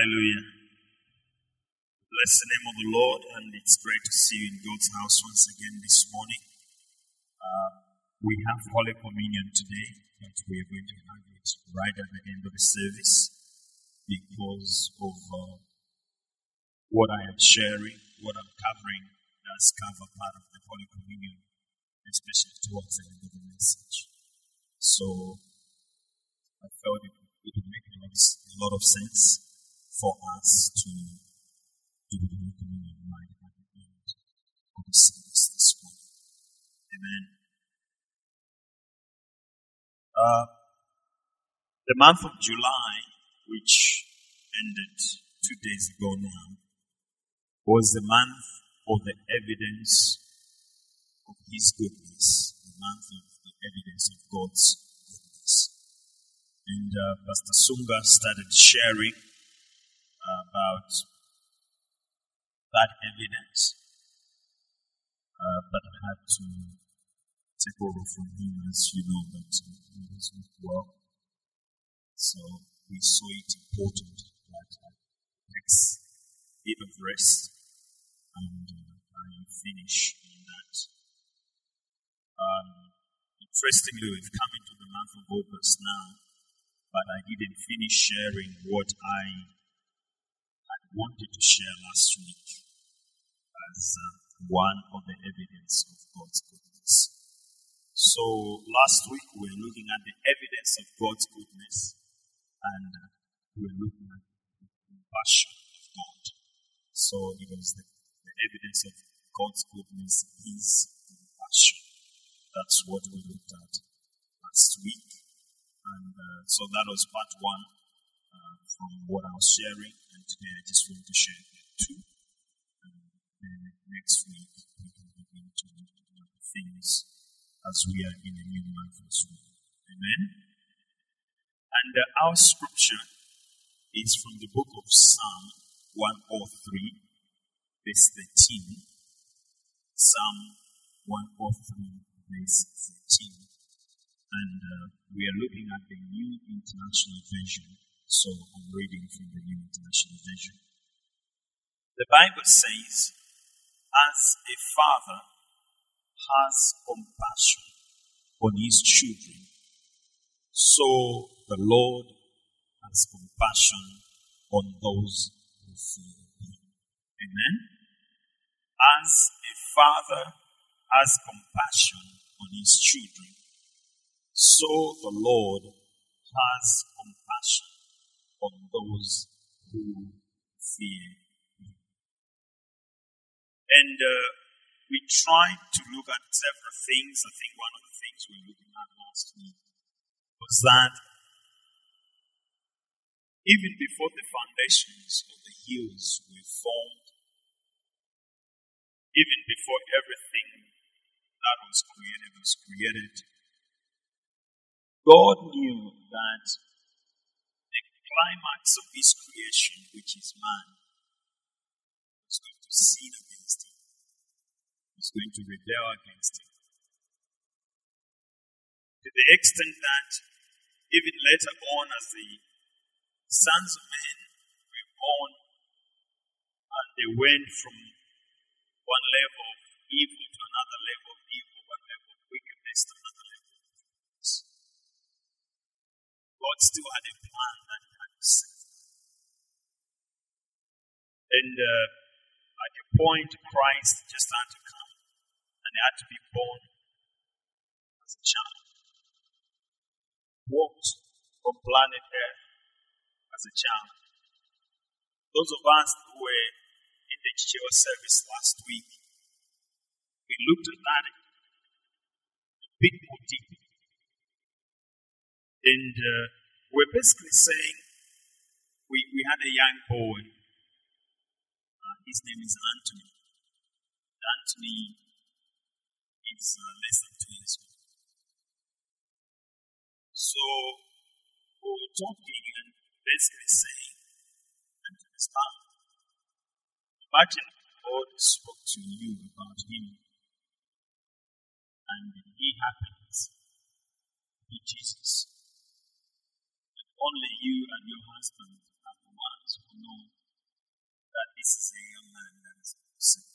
Hallelujah. Bless the name of the Lord, and it's great to see you in God's house once again this morning. Uh, we have Holy Communion today, but we are going to have it right at the end of the service because of uh, what I am sharing, what I'm covering does cover part of the Holy Communion, especially towards the end of the message. So I felt it, it would make a lot of sense for us to do the Holy Communion right at the end of the service this morning. Amen. Uh, the month of July, which ended two days ago now, was the month of the evidence of His goodness, the month of the evidence of God's goodness. And uh, Pastor Sunga started sharing about that evidence, uh, but I had to take over from him, as you know, that he was not well. So we saw it important that I takes a bit of rest and uh, I finish on that. Um, interestingly, we've come into the month of August now, but I didn't finish sharing what I wanted to share last week as uh, one of the evidence of God's goodness. So last week we were looking at the evidence of God's goodness and uh, we were looking at the compassion of God. So it was the, the evidence of God's goodness is compassion. That's what we looked at last week. And uh, so that was part one uh, from what I was sharing. Today I just want to share part two. And next week we can begin to look at things as we are in a new month as well. Amen. And uh, our scripture is from the book of Psalm 103, verse 13. Psalm 103, verse 13. And uh, we are looking at the New International Version. So I'm reading from the New International Version. The Bible says, As a father has compassion on his children, so the Lord has compassion on those who fear him. Amen. As a father has compassion on his children, so the Lord has compassion on those who fear him. And uh, we tried to look at several things. I think one of the things we were looking at last week was that even before the foundations of the hills were formed, even before everything that was created was created, God knew that climax of his creation, which is man, was going to sin against him, was going to rebel against him. To the extent that even later on, as the sons of men were born, and they went from one level of evil to another level of evil, one level of wickedness to another level of wickedness. God still had a plan that And uh, at a point, Christ just had to come, and he had to be born as a child. Walked on planet Earth as a child. Those of us who were in the Chichewa service last week, we looked at that a bit more deeply. And uh, we're basically saying we, we had a young boy. Uh, his name is Anthony. Anthony is uh, less than two years old. So we were talking and basically saying, and to this time, imagine God spoke to you about him, and he happens to be Jesus. And only you and your husband ones will know that this is a young man that is sick.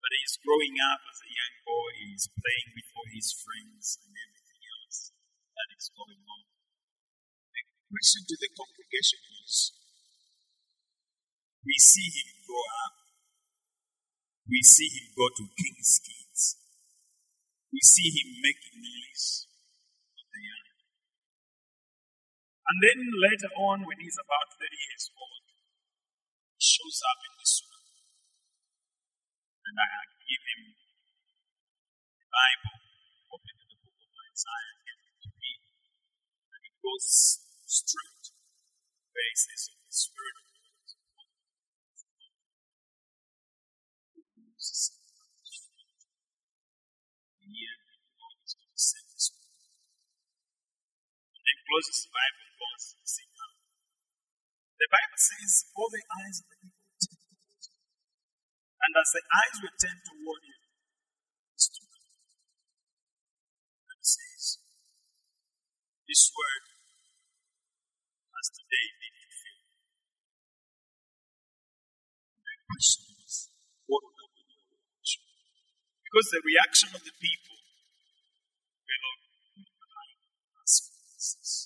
But he's growing up as a young boy, he's playing with all his friends and everything else that is going on. The question to the congregation is we see him grow up, we see him go to King's Kids, we see him making noise And then later on, when he's about 30 years old, he shows up in this room. And I give him the Bible, open to the book of Isaiah, and to read. And he goes straight where he says, the Spirit of the Lord is upon me. And here the Lord is going to send his Spirit. And then closes the Bible to sit down. The Bible says, all the eyes of the people turned toward him. And as the eyes were turned toward up and says, This word has today been fulfilled. My question is, what will be your reaction? Because the reaction of the people were not behind us witnesses. So they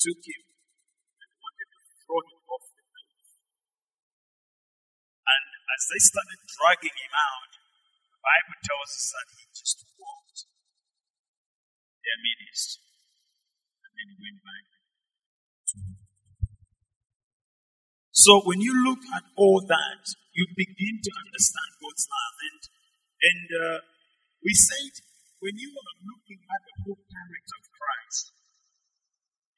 took him and wanted to throw him off the cliff. And as they started dragging him out, the Bible tells us that he just walked their midst. And then he went back So when you look at all that, you begin to understand God's love. And and uh, we said when you are looking at the whole character of Christ,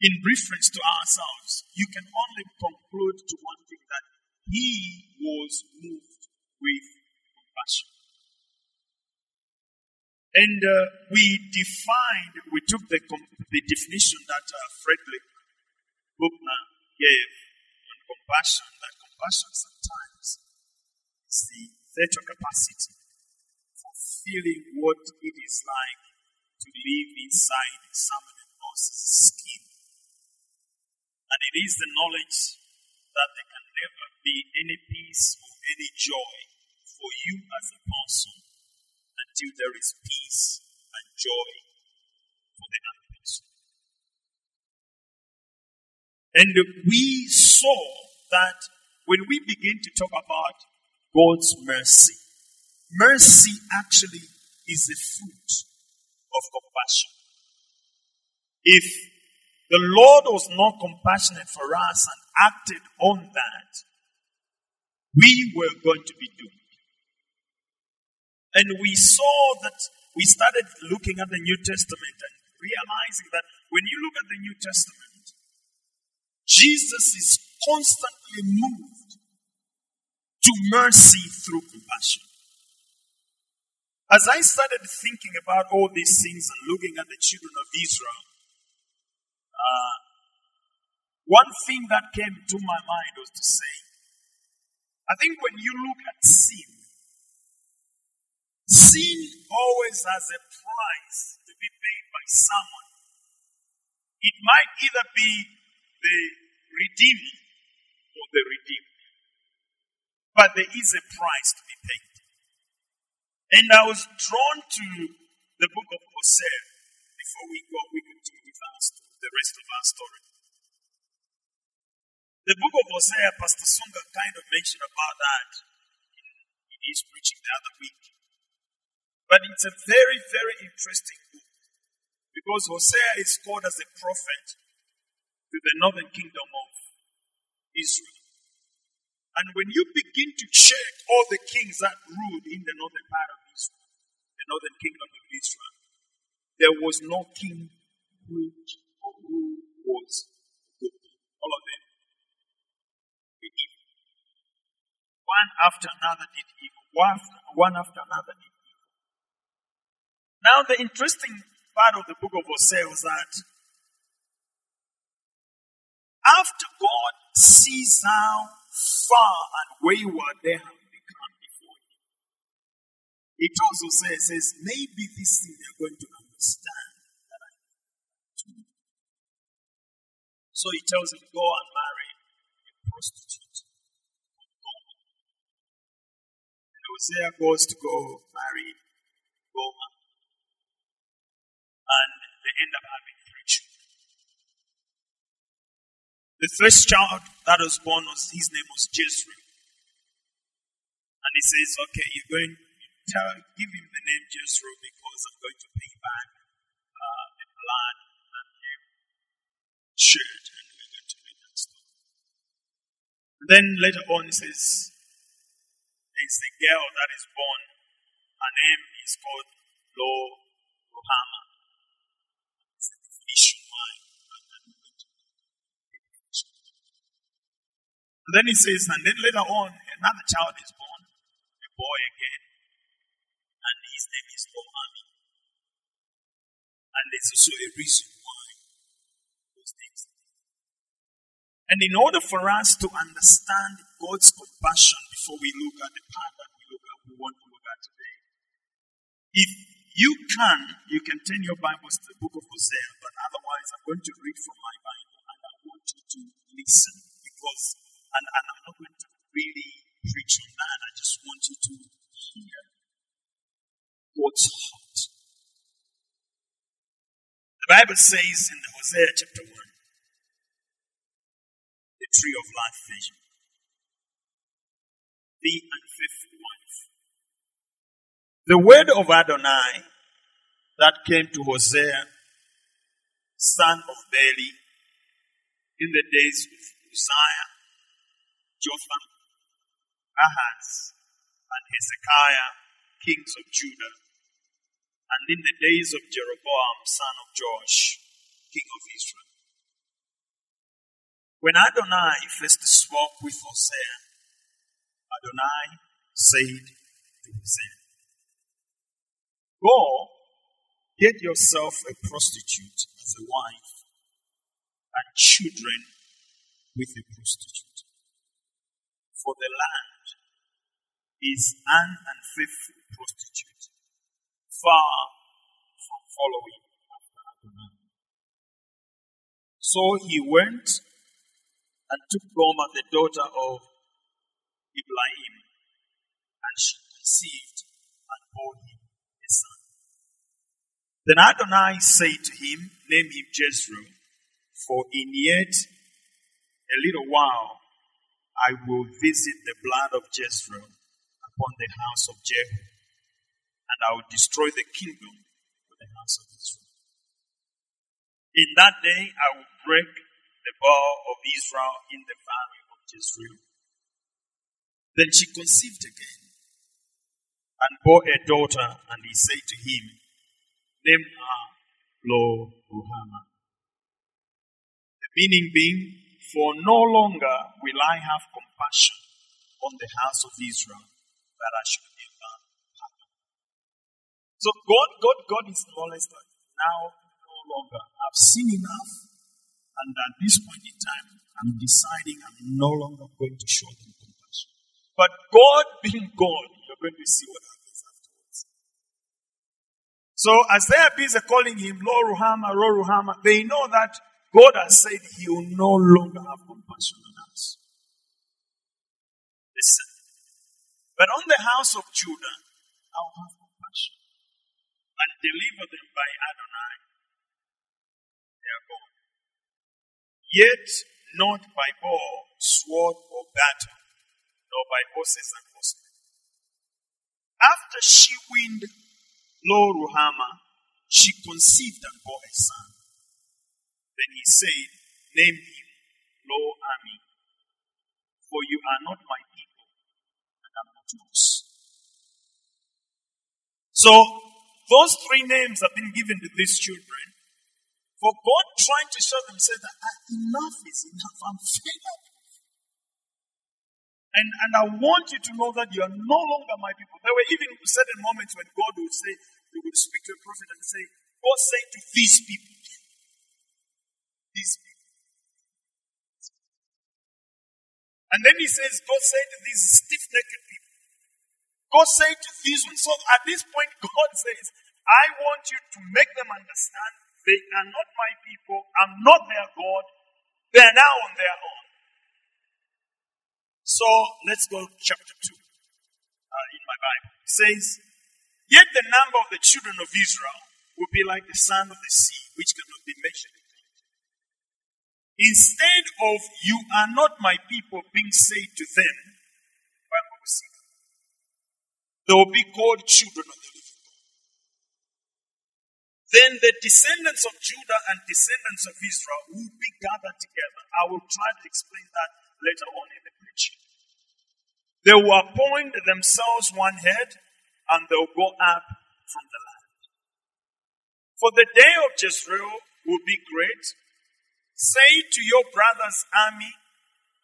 in reference to ourselves, you can only conclude to one thing that he was moved with compassion. And uh, we defined, we took the, the definition that uh, Frederick Buchner gave on compassion, that compassion sometimes is the theta capacity for feeling what it is like to live inside someone else's skin. And it is the knowledge that there can never be any peace or any joy for you as a person until there is peace and joy for the other person. And we saw that when we begin to talk about God's mercy, mercy actually is the fruit of compassion. If the Lord was not compassionate for us and acted on that, we were going to be doomed. And we saw that we started looking at the New Testament and realizing that when you look at the New Testament, Jesus is constantly moved to mercy through compassion. As I started thinking about all these things and looking at the children of Israel, uh, one thing that came to my mind was to say, I think when you look at sin, sin always has a price to be paid by someone. It might either be the redeemer or the redeemed, but there is a price to be paid. And I was drawn to the book of Hosea. Before we go, we continue with our story, the rest of our story. The book of Hosea, Pastor Sunga kind of mentioned about that in, in his preaching the other week. But it's a very, very interesting book because Hosea is called as a prophet to the northern kingdom of Israel. And when you begin to check all the kings that ruled in the northern part of Israel, the northern kingdom of Israel, there was no king who, who was good. All of them evil. One after another did evil. One after, another did evil. Now, the interesting part of the book of Hosea was that after God sees how far and wayward they have become before Him, He tells Hosea, says, maybe this thing they're going to understand that I do. So he tells him, Go and marry a prostitute. And Hosea goes to go marry Gomer. And they end up having three children. The first child that was born was his name was Jezreel. And he says, Okay, you're going tell give him the name Jezreel because I'm going to pay back uh, the blood shed and to stop. Then later on he says there's a girl that is born. Her name is called Lo Ruhamah. It's a definition why and then he says, and then later on, another child is born, a boy again, and his name is Omami. And there's also a reason And in order for us to understand God's compassion before we look at the part that we look at, we want to look at today. If you can, you can turn your Bibles to the book of Hosea, but otherwise I'm going to read from my Bible and I want you to listen because, and, and I'm not going to really preach on that. I just want you to hear God's heart. The Bible says in the Hosea chapter 1, the tree of life vision. The unfaithful wife. The word of Adonai that came to Hosea, son of Beeri, in the days of Uzziah, Jotham, Ahaz, and Hezekiah, kings of Judah, and in the days of Jeroboam, son of Joash, king of Israel. When Adonai first spoke with Hosea, Adonai said to Hosea, Go, get yourself a prostitute as a wife, and children with a prostitute. For the land is an unfaithful prostitute, far from following after Adonai. So he went and took Gomer, the daughter of Diblaim, and she conceived and bore him a son. Then Adonai said to him, Name him Jezreel, for in yet a little while I will visit the blood of Jezreel upon the house of Jehu, and I will destroy the kingdom of the house of Israel. In that day I will break the bow of Israel in the valley of Jezreel. Then she conceived again and bore a daughter, and he said to him, Name her Lo Ruhamah. The meaning being, For no longer will I have compassion on the house of Israel, that I should never pardon. So God, God, God is knowledge that now no longer. I've seen enough, and at this point in time, I'm deciding I'm no longer going to show them compassion. But God being God, you're going to see what happens afterwards. So as they are calling him Lo Ruhamah, Lo Ruhamah, they know that God has said he will no longer have compassion on us. Listen. But on the house of Judah, I will have compassion and deliver them by Adonai. They are gone. Yet not by bow, sword, or battle, nor by horses and horsemen. After she weaned Lo Ruhamah, she conceived and bore a son. Then he said, Name him Lo Ami, for you are not my people, and I'm not yours. So, those three names have been given to these children for God trying to show them, say that "Ah, enough is enough. I'm fed up. And, and I want you to know that you are no longer my people. There were even certain moments when God would say, He would speak to a prophet and say, God say to these people, these people. And then he says, God say to these stiff necked people, God say to these ones. So at this point, God says, I want you to make them understand they are not my people. I'm not their God. They are now on their own. So let's go to chapter 2 uh, in my Bible. It says, Yet the number of the children of Israel will be like the sand of the sea, which cannot be measured. Instead of you are not my people being said to them, they will be called children of the. Then the descendants of Judah and descendants of Israel will be gathered together. I will try to explain that later on in the preaching. They will appoint themselves one head and they'll go up from the land. For the day of Jezreel will be great. Say to your brother's army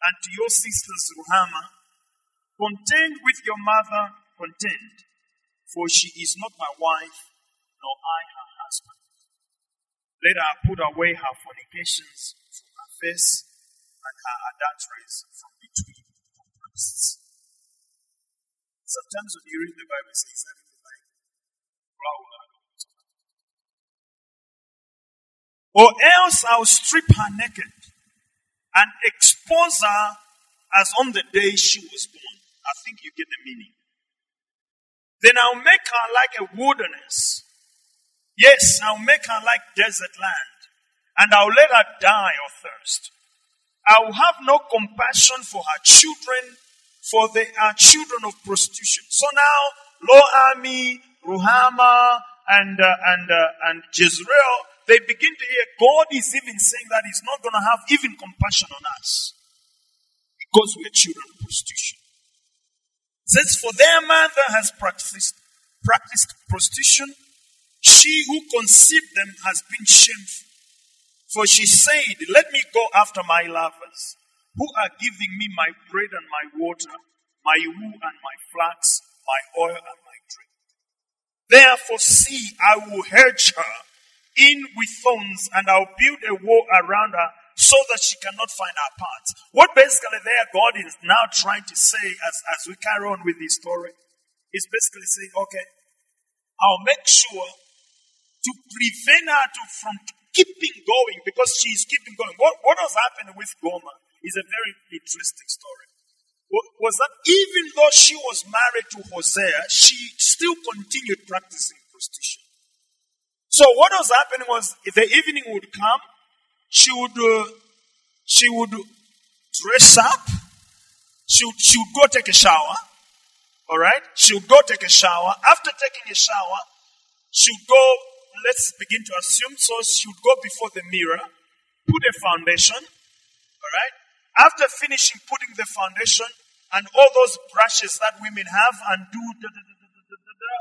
and to your sister's Ruhamah, contend with your mother contend, for she is not my wife, nor I her. Let her put away her fornications from her face, and her adulteries from between her breasts. Sometimes when you read the Bible, it says that the Or else I'll strip her naked and expose her as on the day she was born. I think you get the meaning. Then I'll make her like a wilderness. Yes, I'll make her like desert land. And I'll let her die of thirst. I will have no compassion for her children, for they are children of prostitution. So now, Lo Ami, Ruhamah, and, uh, and, uh, and Jezreel, they begin to hear God is even saying that He's not going to have even compassion on us because we're children of prostitution says, For their mother has practiced, practiced prostitution. She who conceived them has been shameful. For she said, Let me go after my lovers, who are giving me my bread and my water, my wool and my flax, my oil and my drink. Therefore, see, I will hedge her in with thorns, and I'll build a wall around her so that she cannot find her path. What basically there God is now trying to say as, as we carry on with this story is basically saying, okay, I'll make sure to prevent her to, from keeping going because she's keeping going. What, what was happening with Gomer is a very interesting story. Was that even though she was married to Hosea, she still continued practicing prostitution. So what was happening was the evening would come, she would, uh, she would dress up. She would, she would go take a shower. All right? She would go take a shower. After taking a shower, she would go, let's begin to assume, so she would go before the mirror, put a foundation. All right? After finishing putting the foundation and all those brushes that women have and do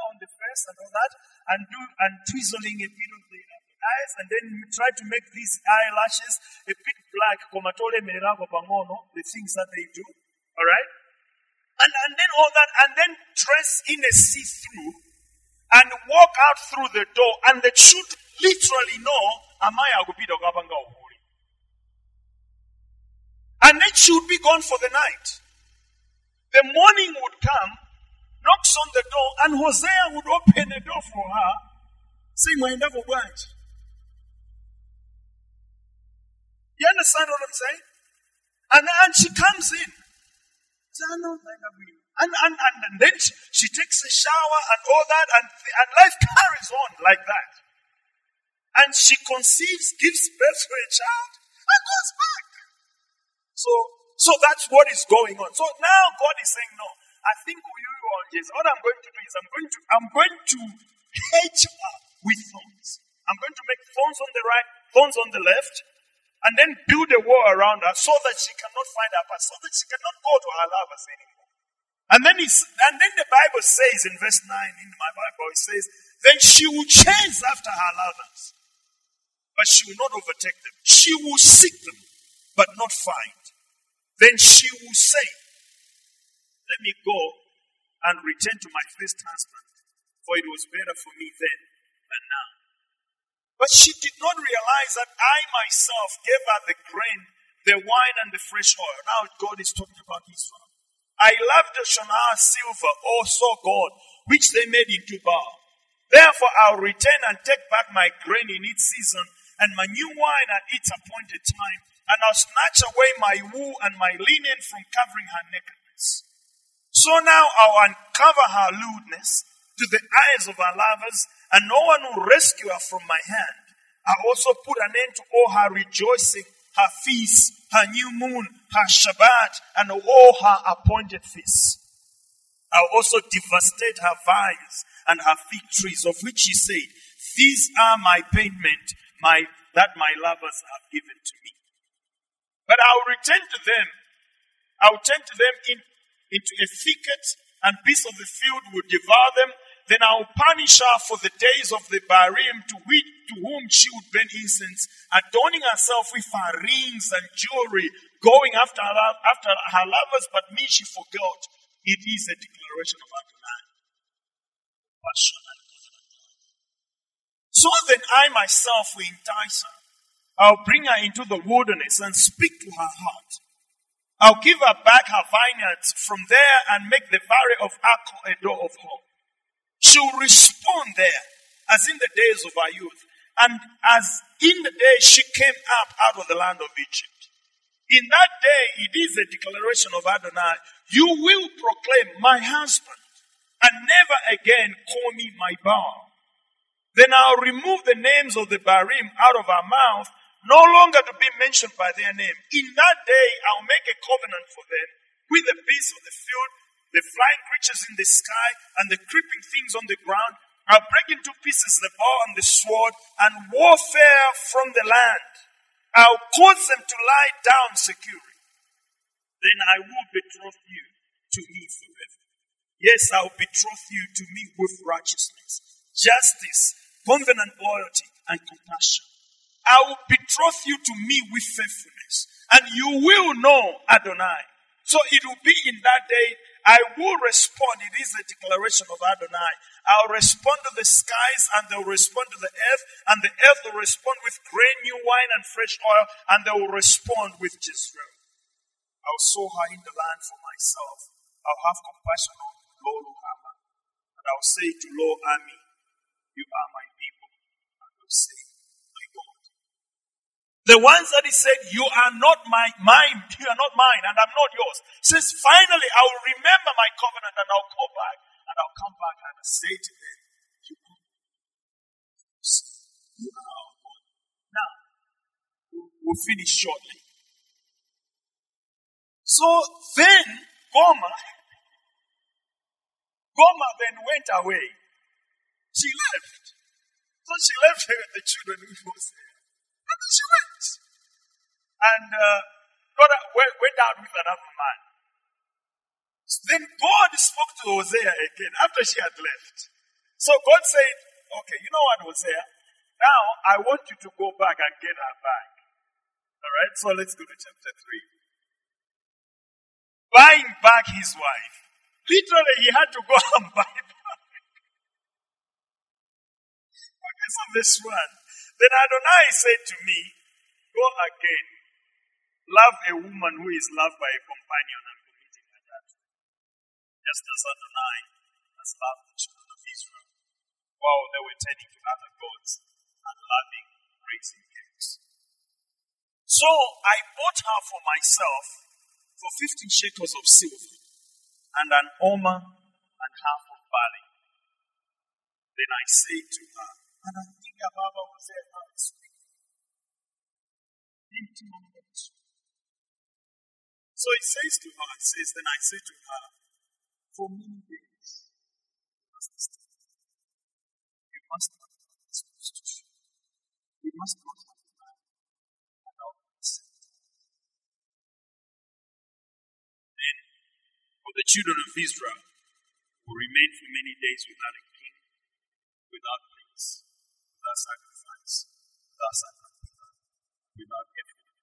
on the face and all that, and do and twizzling a bit of the eyes and then try to make these eyelashes a bit black, the things that they do. All right? And, and then all that, and then dress in a see through and walk out through the door, and the children literally know, Amaya And then she would be gone for the night. The morning would come, knocks on the door, and Hosea would open the door for her, saying, for branch. You understand what I'm saying? And, and she comes in. And, and, and, and then she, she takes a shower and all that, and, and life carries on like that. And she conceives, gives birth to a child, and goes back. So, so that's what is going on. So now God is saying, no, I think you are Jesus. What I'm going to do is I'm going to, I'm going to hedge her with thorns. I'm going to make thorns on the right, thorns on the left, and then build a wall around her so that she cannot find her path, so that she cannot go to her lovers anymore. And then, it's, and then the Bible says in verse 9 in my Bible, it says, then she will chase after her lovers, but she will not overtake them. She will seek them, but not find. Then she will say, Let me go and return to my first husband, for it was better for me then than now. But she did not realize that I myself gave her the grain, the wine, and the fresh oil. Now God is talking about Israel. I loved the Shinar silver, oh, also gold, which they made into bar. Therefore I'll return and take back my grain in its season, and my new wine at its appointed time, and I'll snatch away my wool and my linen from covering her nakedness. So now I'll uncover her lewdness to the eyes of her lovers, and no one will rescue her from my hand. I also put an end to all her rejoicing, her feasts, her new moon, her Shabbat, and all her appointed feasts. I'll also devastate her vines and her fig trees, of which she said, These are my payment, my that my lovers have given to me. But I'll return to them. I'll turn to them in, into a thicket, and beasts of the field will devour them. Then I'll punish her for the days of the Baalim to, which, to whom she would burn incense, adorning herself with her rings and jewelry, going after her, after her lovers, but me she forgot. It is a declaration of Adonai. So then I myself will entice her. I'll bring her into the wilderness and speak to her heart. I'll give her back her vineyards from there and make the valley of Achor a door of hope. She'll respond there as in the days of her youth and as in the day she came up out of the land of Egypt. In that day, it is a declaration of Adonai, you will proclaim my husband and never again call me my bow. Then I'll remove the names of the Baalim out of our mouth, no longer to be mentioned by their name. In that day, I'll make a covenant for them with the beasts of the field, the flying creatures in the sky, and the creeping things on the ground. I'll break into pieces the bow and the sword, and warfare from the land. I'll cause them to lie down securely. Then I will betroth you to me forever. Yes, I'll betroth you to me with righteousness, justice, covenant loyalty and compassion. I will betroth you to me with faithfulness, and you will know Adonai. So it will be in that day, I will respond. It is the declaration of Adonai. I'll respond to the skies, and they'll respond to the earth, and the earth will respond with grain, new wine, and fresh oil, and they will respond with Jezreel. I'll sow her in the land for myself. I'll have compassion on Lo Ruhamah, and I'll say to Lo Ami, You are my people. And will say, My God. The ones that he said, You are not my mine, you are not mine, and I'm not yours. Says, finally, I will remember my covenant and I'll go back and I'll come back and I'll say to them, You you are our God. Now, we'll finish shortly. So then, Gomer, Gomer then went away. She left. So she left her with the children who was there. And then she went. And uh, God went, went out with another man. Then God spoke to Hosea again after she had left. So God said, Okay, you know what, Hosea? Now I want you to go back and get her back. Alright, so let's go to chapter 3. Buying back his wife. Literally, he had to go and buy back. because of this one. Then Adonai said to me, Go again. Love a woman who is loved by a companion. Just as Adonai has loved the children of Israel while they were turning to other gods and loving raising cakes. So I bought her for myself for fifteen shekels of silver and an omer and half of barley. Then I said to her, and I think Baba was there this week. So he says to her, he says, then I say to her, for many days, you must not have this prostitution. You must not have a man without consent. Then, for the children of Israel, who remain for many days without a king, without prince, without sacrifice, without sacrifice, without effort.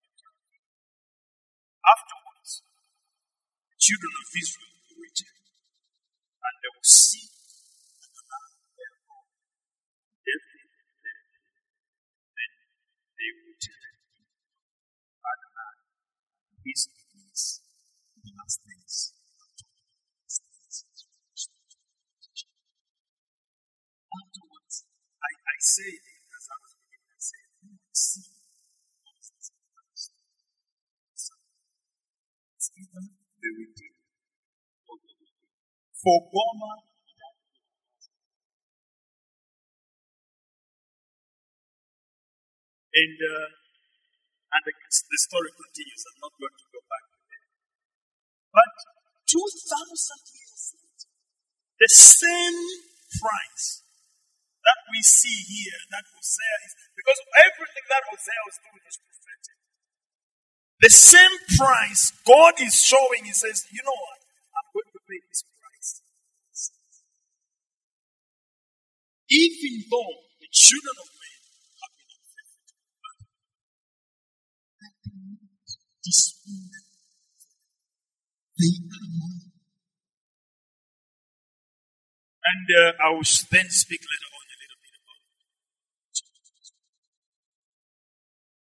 Afterwards, the children of Israel and they will see Adonai, his in the last days. Afterwards, I say, For died. And uh, and the, the story continues. I'm not going to go back to there. But 2,000 years later, the same price that we see here, that Hosea is, because of everything that Hosea was doing is prophetic. The same price God is showing, He says, you know what? I'm going to pay this Even though the children of men have been unfaithful, but I cannot disown them. They are mine. And uh, I will then speak later on a little bit about it.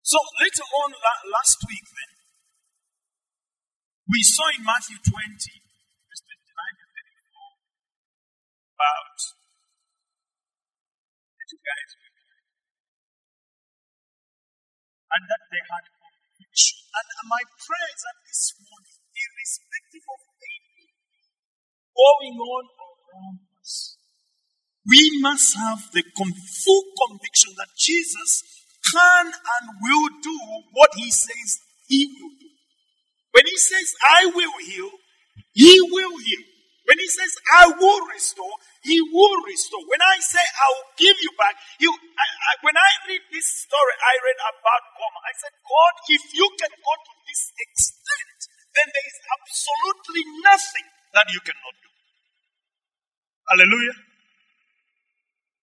So later on, la- last week, then, we saw in Matthew 20, guys and that they had conviction. And my prayer is that this morning, irrespective of anything going on around us, we must have the full conviction that Jesus can and will do what he says he will do. When he says, I will heal, he will heal. When he says, I will restore, he will restore. When I say, I will give you back, you, I, I, when I read this story, I read about Gomer. I said, God, if you can go to this extent, then there is absolutely nothing that you cannot do. Hallelujah.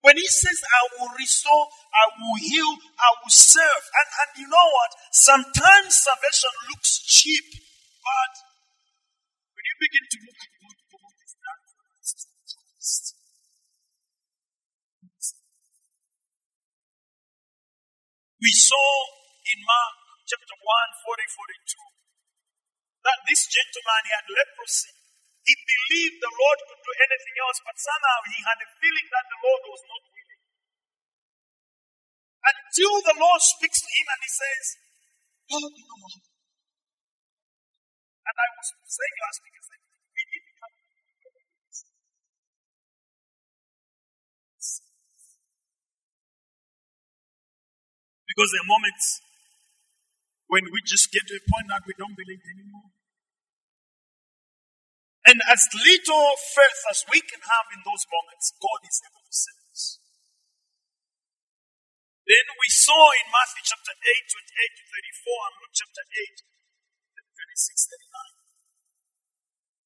When he says, I will restore, I will heal, I will serve. And, and you know what? Sometimes salvation looks cheap, but when you begin to look at Christ. We saw in Mark chapter 1, 40, 42, that this gentleman he had leprosy. He believed the Lord could do anything else, but somehow he had a feeling that the Lord was not willing. Until the Lord speaks to him and he says, Oh, you know? And I was saying last week, I said, Because there are moments when we just get to a point that we don't believe anymore. And as little faith as we can have in those moments, God is able to save us. Then we saw in Matthew chapter 8, 28 to 34, and Luke chapter 8, 26, 39.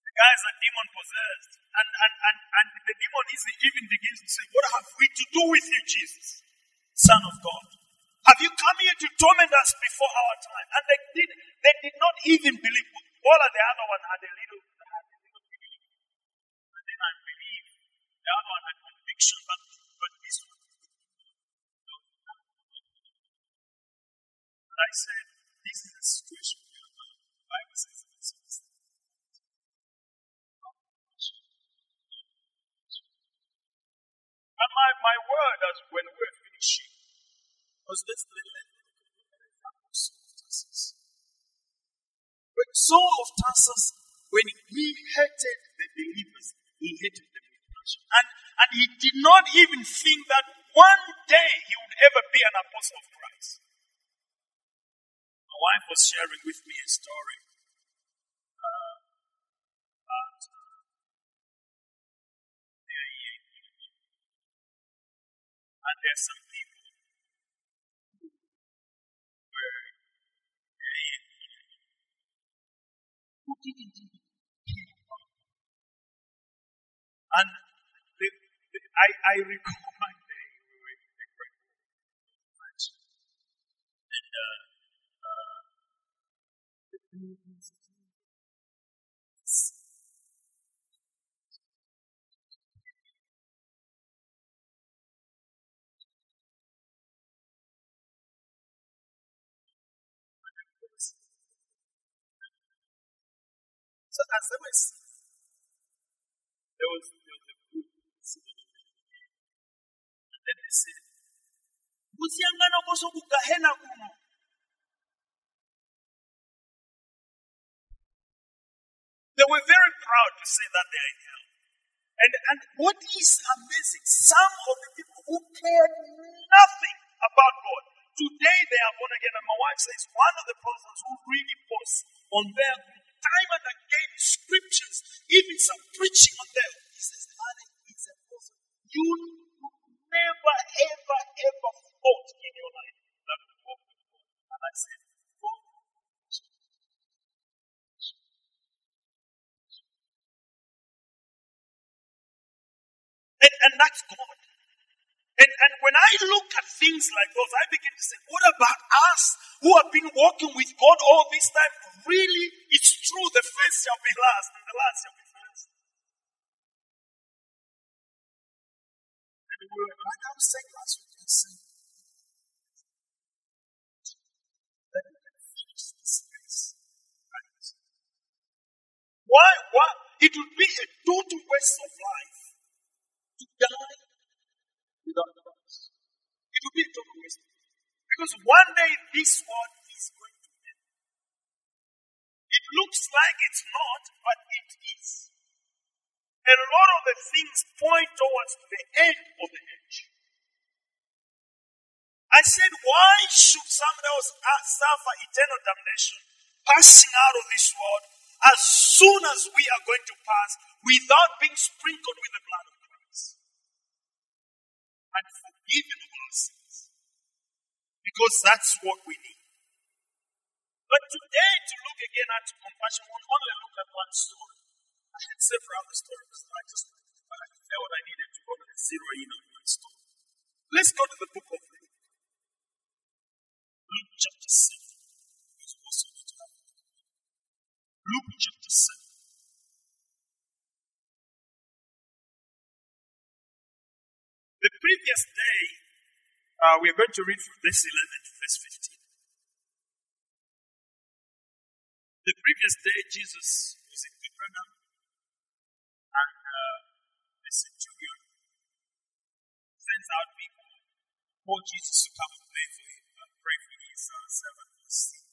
The guys are demon possessed. And, and, and, and the demon even begins to say, What have we to do with you, Jesus, Son of God? Have you come here to torment us before our time? And they did, they did not even believe. All of the other one had a little, had a little belief. And then I believe. The other one had conviction, but, but this one. And I said, this is a situation where the Bible says this is and my, my word as when we're finishing was this little But Saul of Tarsus, when he hated the believers, he hated them with passion. And, and he did not even think that one day he would ever be an apostle of Christ. My wife was sharing with me a story uh, uh. And there are some people who were their year even care about them. And the, the, I, I recall my day we were in the great. And uh, uh, the buildings So as they were singing, there was, there was a group. And then they said, Kusiyangana koso kugahena kuno. They were very proud to say that they are in hell. And, and what is amazing, some of the people who cared nothing about God, today they are born again. And my wife says one of the persons who really posts on their time and again scriptures, even some preaching on them, he says, honey, is a person you never, ever, ever thought in your life that would walk with God. And I said, God, and, and that's God. And, and when I look at things like those, I begin to say, what about us who have been walking with God all this time? Really, it's true, the first shall be last, and the last shall be first. And we were, like I was saying last week, I said, that we can finish this race. Right? Why? Why? It would be a total waste of life to die without Christ. It would be a total waste. Because one day this world looks like it's not, but it is. A lot of the things point towards the end of the age. I said, why should somebody else uh, suffer eternal damnation, passing out of this world, as soon as we are going to pass, without being sprinkled with the blood of Christ? and forgiven of our sins. Because that's what we need. But today, to look again at compassion, we only look at one story. I had several other stories, I just but I felt I needed to go to the zero in on one story. Let's go to the book of Luke. Luke chapter 7. Because we also need to have Luke chapter 7. The previous day, uh, we are going to read from verse 11 to verse 15. The previous day, Jesus was in Capernaum, and uh, the centurion sends out people for Jesus to come and pray for him, uh, pray for his uh, servant who was sick.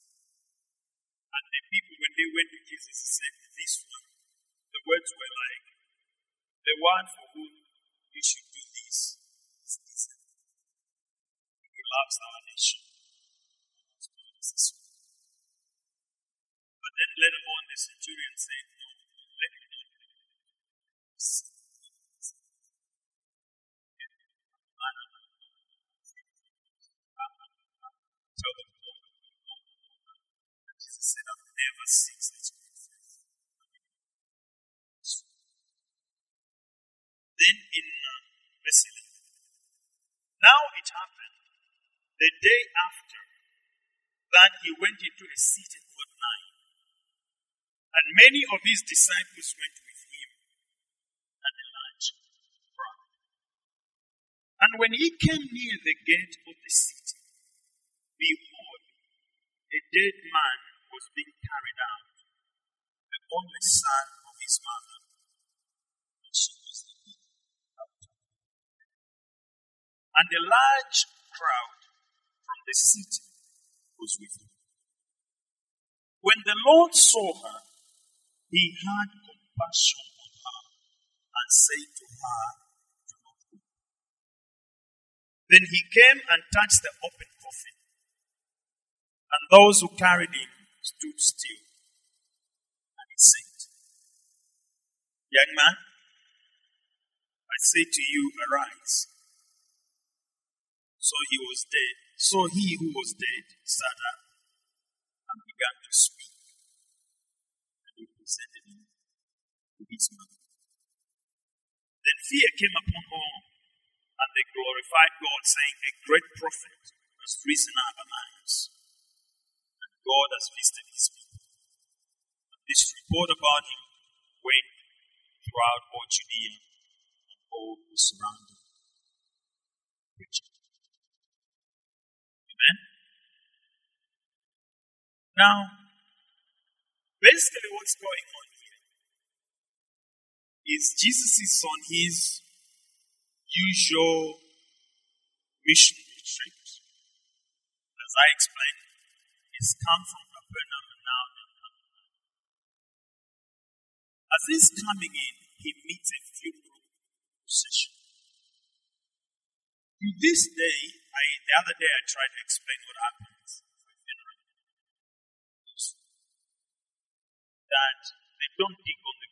And the people, when they went to Jesus, he said, "This one." The words were like, "The one for whom you should do this is this." He loves our nation. But then later on, the centurion said, No, let him not Tell them, and Jesus said, I've never seen such faith. Then in uh, verse 11, now it happened the day after that he went into a city and many of his disciples went with him, and a large crowd. And when he came near the gate of the city, behold, a dead man was being carried out, the only son of his mother, and she was out. And a large crowd from the city was with him. When the Lord saw her, he had compassion on her and said to her, Do not weep. Then he came and touched the open coffin, and those who carried him stood still. And he said, Young man, I say to you, arise. So he was dead. So he who was dead sat up and began to speak. Him to his mother. Then fear came upon all, and they glorified God, saying, A great prophet has risen up among us, and God has visited his people. And this report about him went throughout all Judea and all the surrounding region. Amen. Now, basically, what's going on here is Jesus is on his usual mission retreat. As I explained, he's come from Capernaum and now. As he's coming in, he meets a funeral procession. To this day, I the other day I tried to explain what happens That they don't dig on the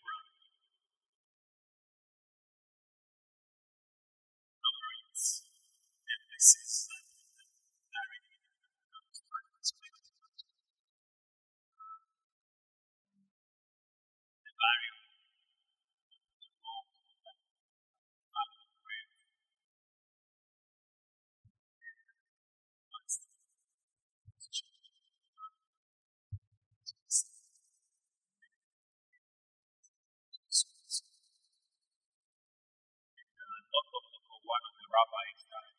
rabbis died.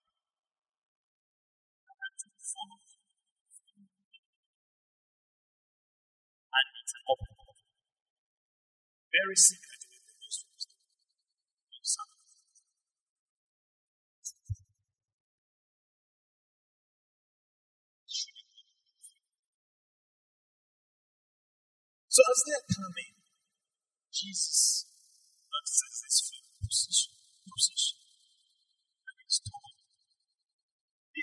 Had to follow And it's an open coffin. Very similar to the him. So as they are coming, Jesus notices this position, position,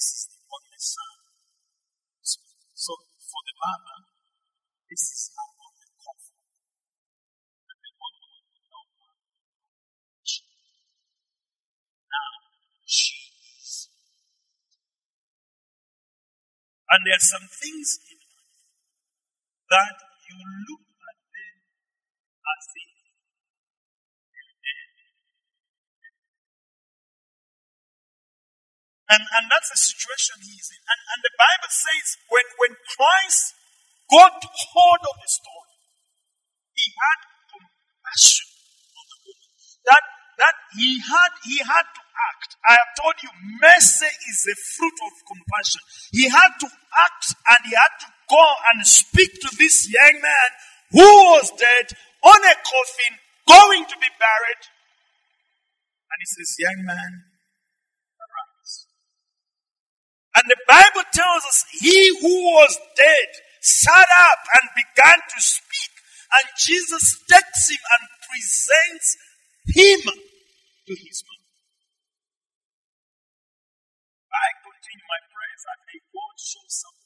"This is the only son." So, so for the mother, this is her only comfort, and the one who knows her. Now she is, and there are some things in life that you look And, and that's the situation he's in. And, and the Bible says when, when Christ got hold of the story, he had compassion on the woman. That, that he had, he had to act. I have told you, mercy is the fruit of compassion. He had to act and he had to go and speak to this young man who was dead on a coffin, going to be buried. And he says, young man, tells us he who was dead sat up and began to speak. And Jesus takes him and presents him to his mother. I continue my prayers that may God show this morning.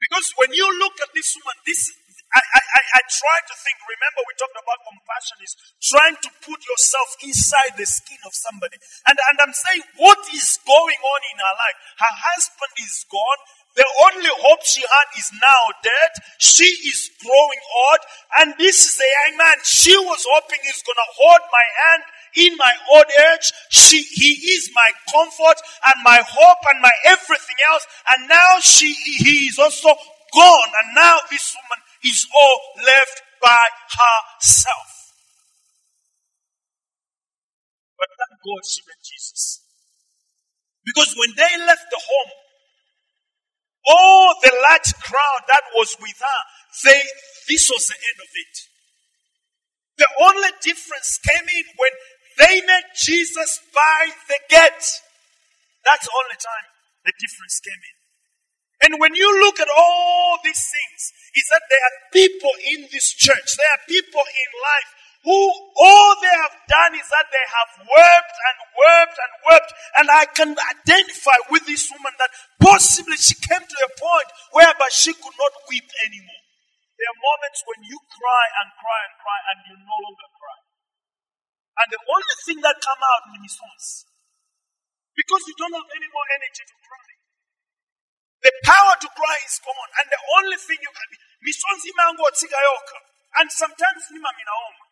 Because when you look at this woman, this I, I, I, try to think, remember we talked about compassion is trying to put yourself inside the skin of somebody. And, and I'm saying what is going on in her life? Her husband is gone. The only hope she had is now dead. She is growing old. And this is a young man she was hoping is going to hold my hand in my old age. She, he is my comfort and my hope and my everything else. And now she, he is also gone. And now this woman is all left by herself. But thank God she met Jesus. Because when they left the home, all the large crowd that was with her, they, this was the end of it. The only difference came in when they met Jesus by the gate. That's the only time the difference came in. And when you look at all these things, is that there are people in this church, there are people in life who all they have done is that they have wept and wept and wept. And I can identify with this woman that possibly she came to a point whereby she could not weep anymore. There are moments when you cry and cry and cry and you no longer cry. And the only thing that come out in response, because you don't have any more energy to cry. The power to cry is gone, and the only thing you can be misonzi mango tsigayoka, and sometimes nima minaoma.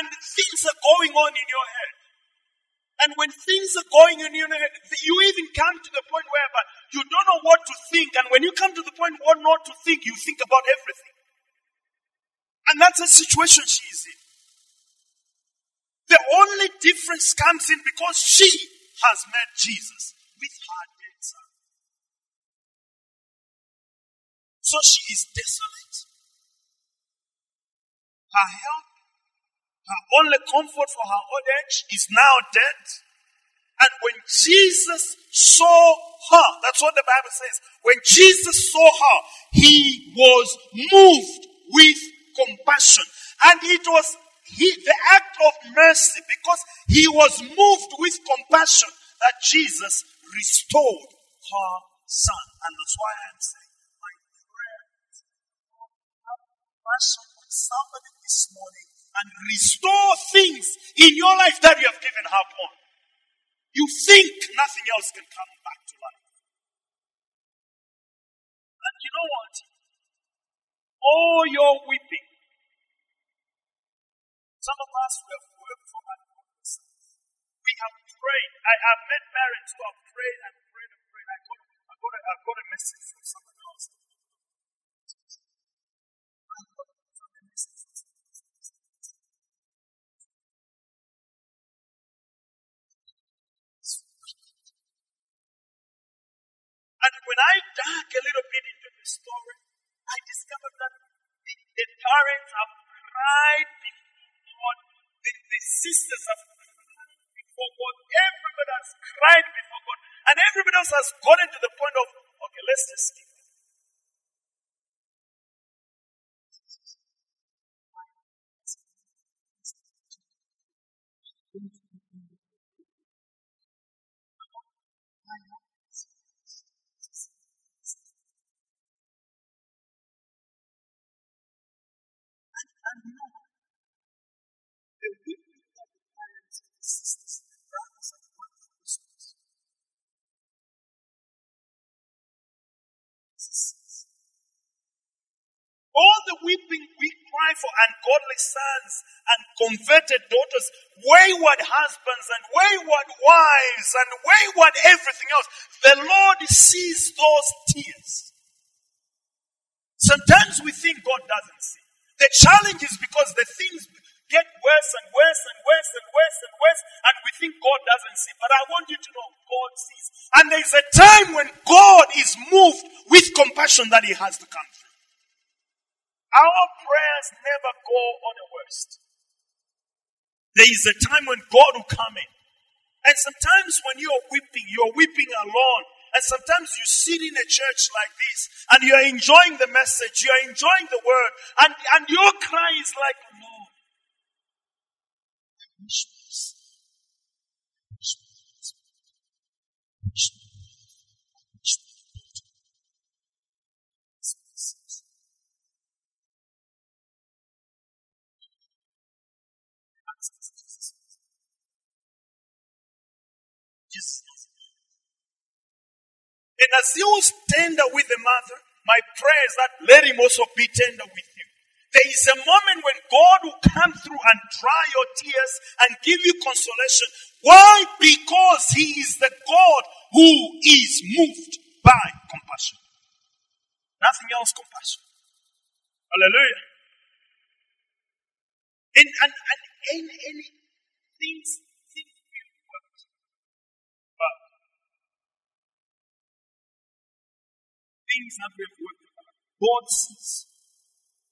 And things are going on in your head. And when things are going in your head, you even come to the point whereby you don't know what to think. And when you come to the point what not to think, you think about everything. And that's the situation she is in. The only difference comes in because she has met Jesus with her So she is desolate. Her help, her only comfort for her old age is now dead. And when Jesus saw her, that's what the Bible says. When Jesus saw her, he was moved with compassion. And it was he, the act of mercy because he was moved with compassion that Jesus restored her son. And that's why I'm saying compassion on somebody this morning and restore things in your life that you have given up on. You think nothing else can come back to life. And you know what? All your weeping. Some of us we have worked for our We have prayed. I have met parents who have prayed and prayed and prayed. I got, I got, a, I got a message from someone else. And when I dug a little bit into the story, I discovered that the, the parents have cried before God, the, the sisters have cried before God, everybody has cried before God, and everybody else has gotten to the point of, okay, let's just skip the weeping we cry for ungodly sons and converted daughters, wayward husbands and wayward wives and wayward everything else. The Lord sees those tears. Sometimes we think God doesn't see. The challenge is because the things get worse and worse and worse and worse and worse, and we think God doesn't see. But I want you to know God sees. And there's a time when God is moved with compassion that He has to come. Our prayers never go on the worst. There is a time when God will come in. And sometimes when you're weeping, you're weeping alone. And sometimes you sit in a church like this and you're enjoying the message, you're enjoying the word, and, and your cry is like, Lord, And as he was tender with the mother, my prayer is that let him also be tender with you. There is a moment when God will come through and dry your tears and give you consolation. Why? Because he is the God who is moved by compassion. Nothing else compassion. Hallelujah. And, and, and any, any things, things that we have worked God sees.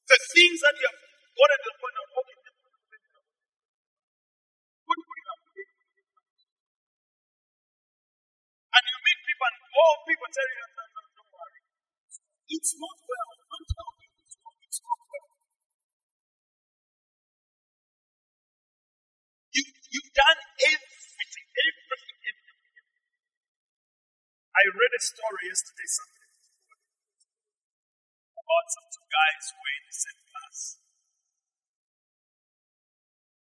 The things that you have gotten to the point of, is better. What do you have? And you meet people and all people tell you, no, no, don't worry. It's not well. Don't tell me it's wrong. It's not well. You, you've done everything, everything, everything. I read a story yesterday, something about some two guys who were in the same class.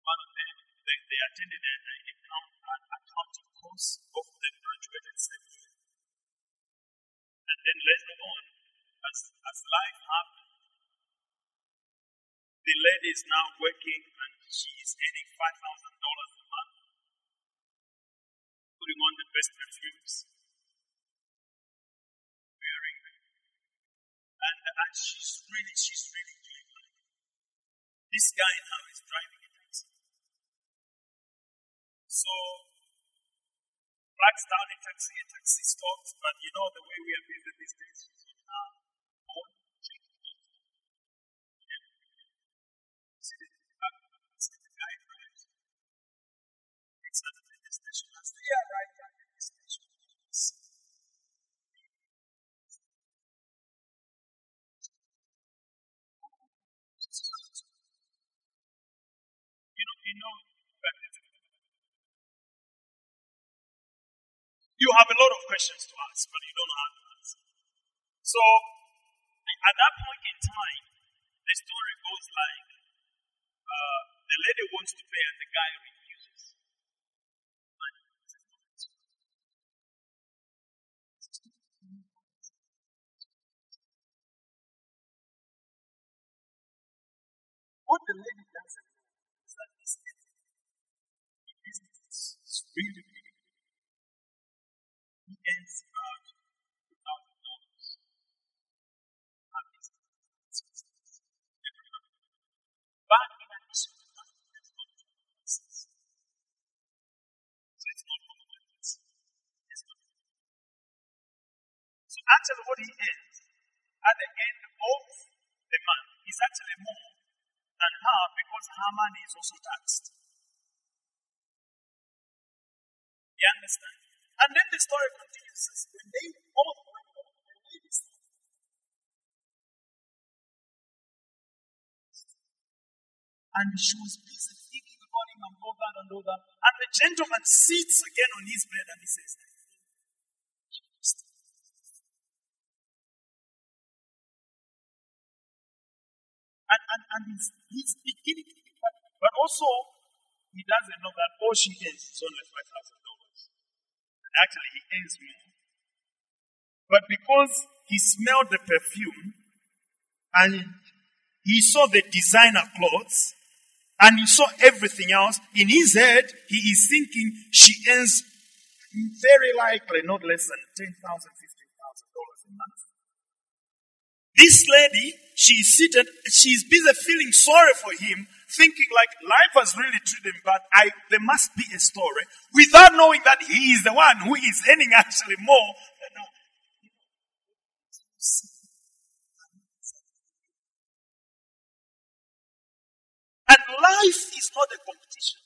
One of them, they, they attended a, uh, a, an accounting course, both of them graduated same year. And then later on, as, as life happened, the lady is now working and she is earning $5,000 a month, putting on the best perfumes, wearing them. And, she's really, she's really doing well. This guy now is driving a taxi. So, flags down a taxi, a taxi stops, but you know the way we are busy these days, she's on you have a lot of questions to ask, but you don't know how to answer. So, at that point in time, the story goes like uh, the lady wants to pay and the guy refuses. What the lady doesn't is that this is really, actually, what he earns at the end of the month is actually more than her because her money is also taxed. You understand? And then the story continues. When they both went home, the said, And she was busy thinking about him and all that and all that. And the gentleman sits again on his bed and he says, and, and, and he's, he's beginning to be. But also, he doesn't know that all she earns is only $5,000. And actually, he earns more. But because he smelled the perfume and he saw the designer clothes and he saw everything else, in his head, he is thinking she earns very likely not less than $10,000, $15,000 a month. This lady, she's seated, she's busy feeling sorry for him, thinking like life has really treated him but I, there must be a story, without knowing that he is the one who is earning actually more than. And life is not a competition.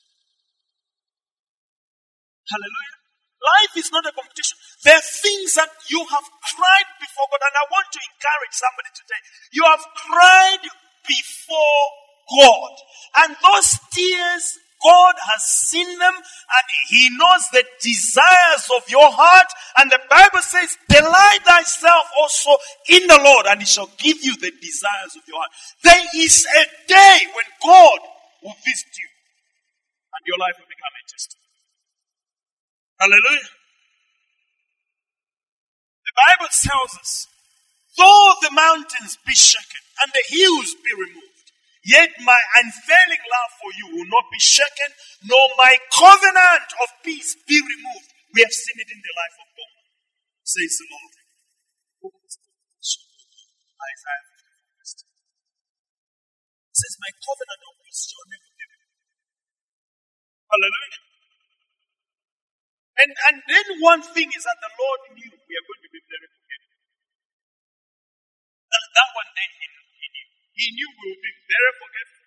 Hallelujah. Life is not a competition. There are things that you have cried before God, and I want to encourage somebody today. You have cried before God, and those tears, God has seen them, and He knows the desires of your heart. And the Bible says, Delight thyself also in the Lord, and He shall give you the desires of your heart. There is a day when God will visit you, and your life will become a. Hallelujah. The Bible tells us, though the mountains be shaken and the hills be removed, yet my unfailing love for you will not be shaken, nor my covenant of peace be removed. We have seen it in the life of God, says the Lord. Isaiah 54 It says, My covenant of peace shall never be removed. Hallelujah. And, and then one thing is that the Lord knew we are going to be very forgetful. That, that one day he, he knew. He knew we will be very forgetful.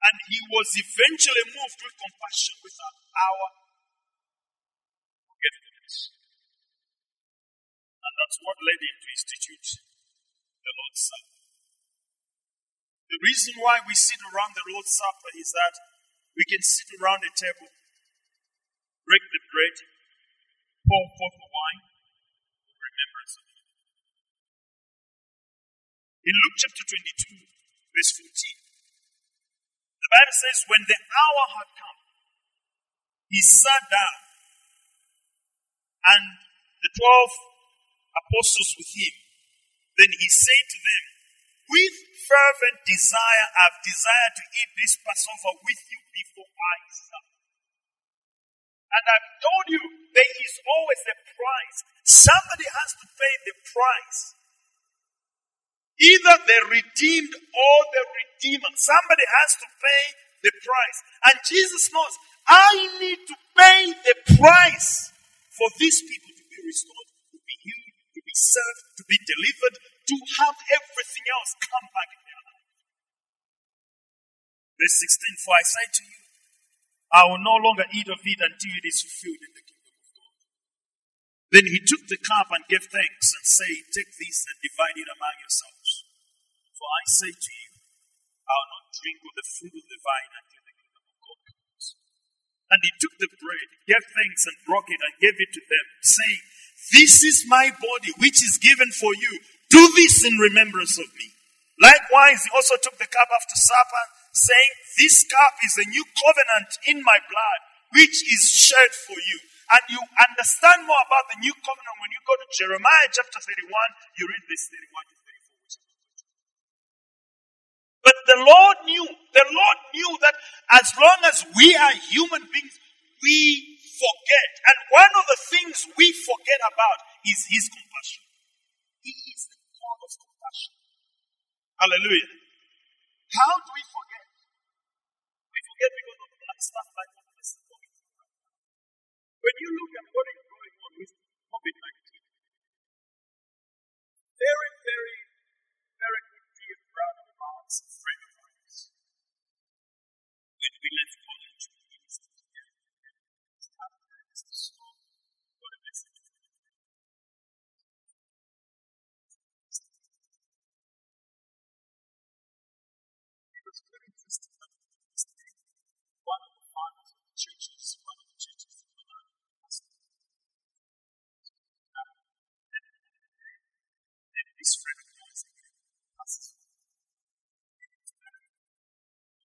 And he was eventually moved with compassion with our, forgetfulness. And that's what led him to institute the Lord's Supper. The reason why we sit around the Lord's Supper is that we can sit around a table break the bread, pour forth the wine in remembrance of. In Luke chapter 22, verse 14, the Bible says, When the hour had come, he sat down, and the twelve apostles with him. Then he said to them, With fervent desire, I've desired to eat this Passover with you before I suffer. And I've told you, there is always a price. Somebody has to pay the price. Either the redeemed or the redeemer. Somebody has to pay the price. And Jesus knows, I need to pay the price for these people to be restored, to be healed, to be served, to be delivered, to have everything else come back in their life. Verse 16, for I say to you, I will no longer eat of it until it is fulfilled in the kingdom of God. Then he took the cup and gave thanks and said, Take this and divide it among yourselves. For I say to you, I will not drink of the fruit of the vine until the kingdom of God comes. And he took the bread, gave thanks, and broke it, and gave it to them, saying, This is my body, which is given for you. Do this in remembrance of me. Likewise, he also took the cup after supper, saying, This cup is a new covenant in my blood, which is shed for you. And you understand more about the new covenant when you go to Jeremiah chapter 31, you read this 31 to 34. But the Lord knew, the Lord knew that as long as we are human beings, we forget. And one of the things we forget about is His compassion. He is the God of compassion. Hallelujah. How do we because of stuff like this. When you look at what is going on with COVID 19, very, very, very good dear brother of ours, friend of ours, when we left this friend of mine said, that's his friend.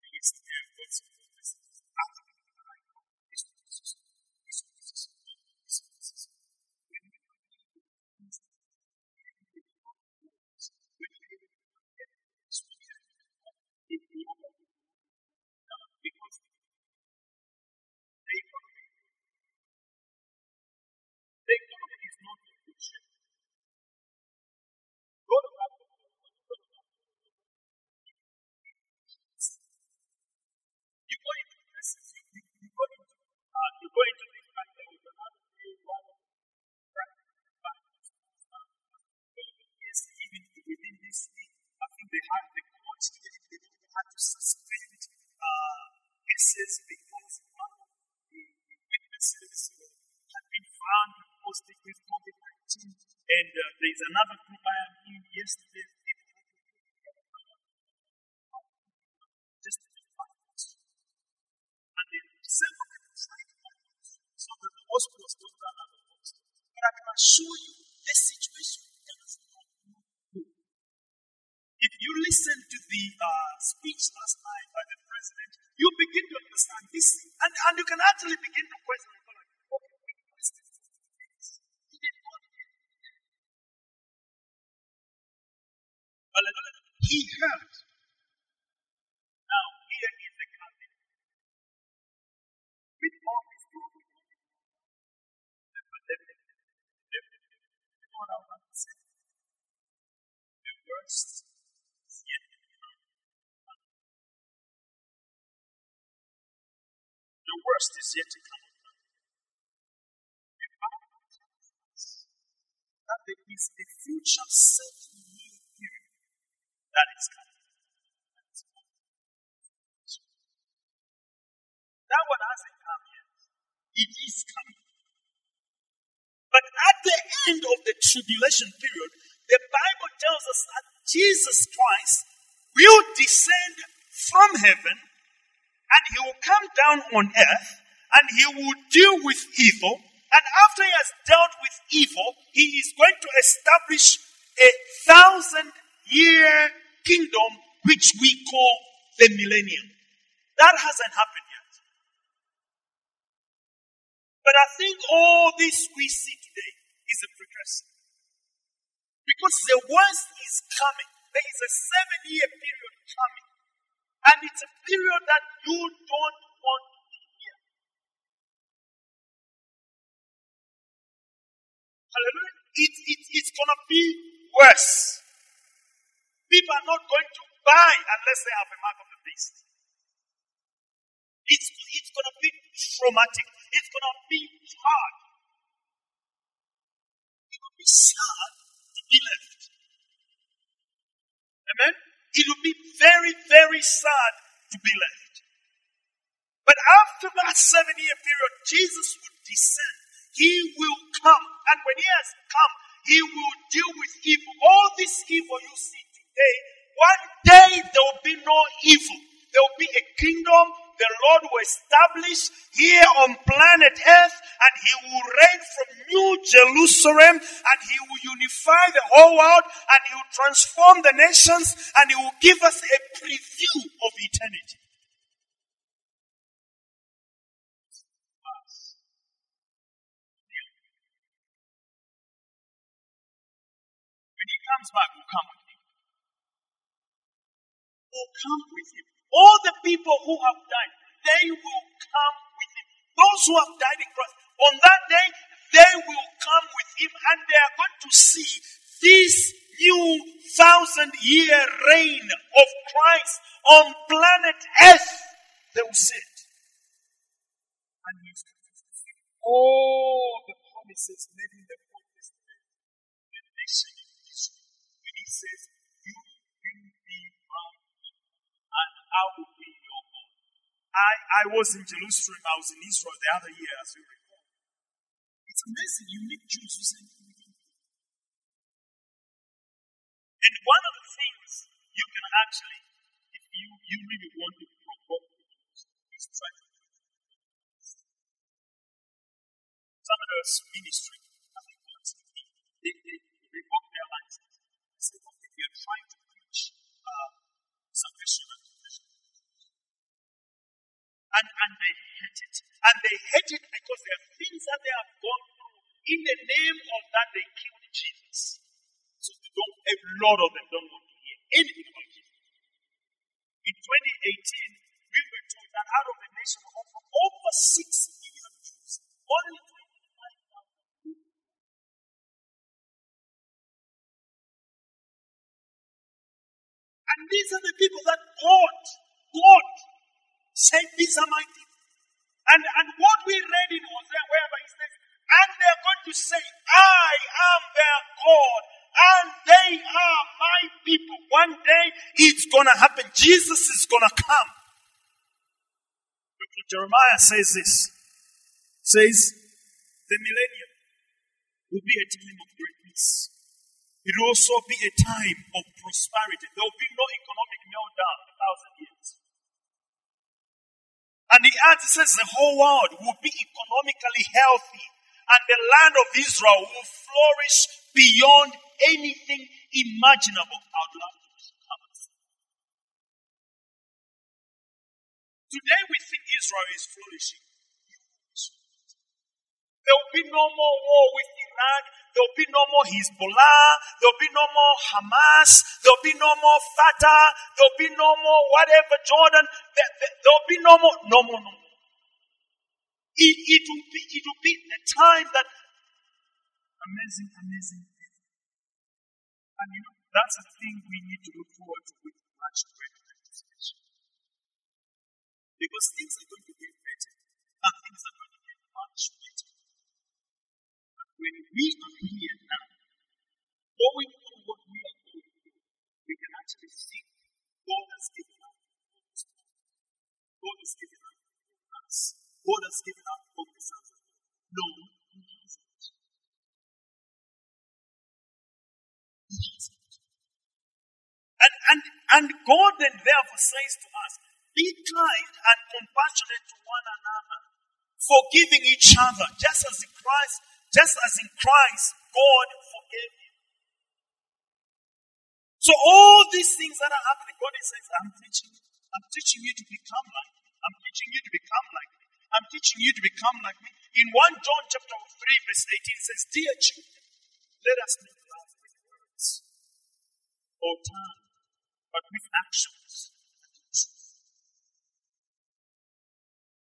He is the man who puts in this. After that, I know this one is just, this one is just, this one is just. They had the courts they even had to suspend uh, cases because one of the, the witnesses uh, had been found positive with COVID 19. And uh, there is another group I am in yesterday. And don't run out. But I can assure you, you listen to the uh, speech last night by the president, you begin to understand this. And, and you can actually begin to question. He did not he heard. Now, here is the caveat. With all this global the pandemic, the say? The worst worst is yet to come. The Bible tells us that there is a future seven year period that is coming. That is coming. That one hasn't come yet. It is coming. But at the end of the tribulation period, the Bible tells us that Jesus Christ will descend from heaven and he will come down on earth and he will deal with evil. And after he has dealt with evil, he is going to establish a thousand year kingdom which we call the millennium. That hasn't happened yet. But I think all this we see today is a precursor. Because the worst is coming. There is a seven year period coming. And it's a period that you don't want to be here. Hallelujah. It, it, it's going to be worse. People are not going to buy unless they have a mark of the beast. It's, it's going to be traumatic. It's going to be hard. It will be sad to be left. Amen? It will be very, very sad to be left. But after that seven year period, Jesus would descend. He will come. And when he has come, he will deal with evil. All this evil you see today, one day there will be no evil. There will be a kingdom the Lord will establish here on planet Earth and He will reign from New Jerusalem and He will unify the whole world and He will transform the nations and He will give us a preview of eternity. When He comes back, we'll come with Him. We'll come with Him. All the people who have died, they will come with Him. Those who have died in Christ, on that day, they will come with Him and they are going to see this new thousand year reign of Christ on planet Earth. They will see it. And He's going to fulfill all the promises made in the Old Testament, the nation of Israel. When He says, I will be your God. I, I was in Jerusalem, I was in Israel the other year, as you recall. It's amazing. You meet Jews who say. And one of the things you can actually, if you, you really want to provoke the Jews, is try to some of those ministry, I think they, they, revoke their license. They say, okay, you're trying to preach uh, salvation and. And, they hate it. And they hate it because there are things that they have gone through. In the name of that, they killed Jesus. So they don't, a lot of them don't want to hear anything about Jesus. In 2018, we were told that out of the nation of over 6 million Jews, only 25,000 people. And these are the people that God, God are my people. And, and what we read in Hosea, wherever he says, and they're going to say, I am their God, and they are my people. One day it's gonna happen. Jesus is gonna come. Dr. Jeremiah says this. Says the millennium will be a time of greatness. It will also be a time of prosperity. There will be no economic meltdown a thousand. And the earth says the whole world will be economically healthy and the land of Israel will flourish beyond anything imaginable. I would love to. Today we think Israel is flourishing. There will be no more war with Iraq. There will be no more Hezbollah. There will be no more Hamas. There will be no more Fatah. There will be no more whatever Jordan. There, will be no more, no more, no more. It, it will be, it will be the time that amazing, amazing. And you know, that's a thing we need to look forward to with much greater anticipation. Because things are going to get better, and things are going to get much better. When we are here now, going through what we are going through, we can actually see God has given up God has given up us. God has given up on the sons. No. And, and, and God then therefore says to us, be kind and compassionate to one another, forgiving each other, just as Christ, just as in Christ, God forgave you. So all these things that are happening, God is saying, I'm teaching you. I'm teaching you to become like me. I'm teaching you to become like me. I'm teaching you to become like me. In 1 John chapter 3, verse 18 says, Dear children, let us not love with words or tongue, but with actions and truth.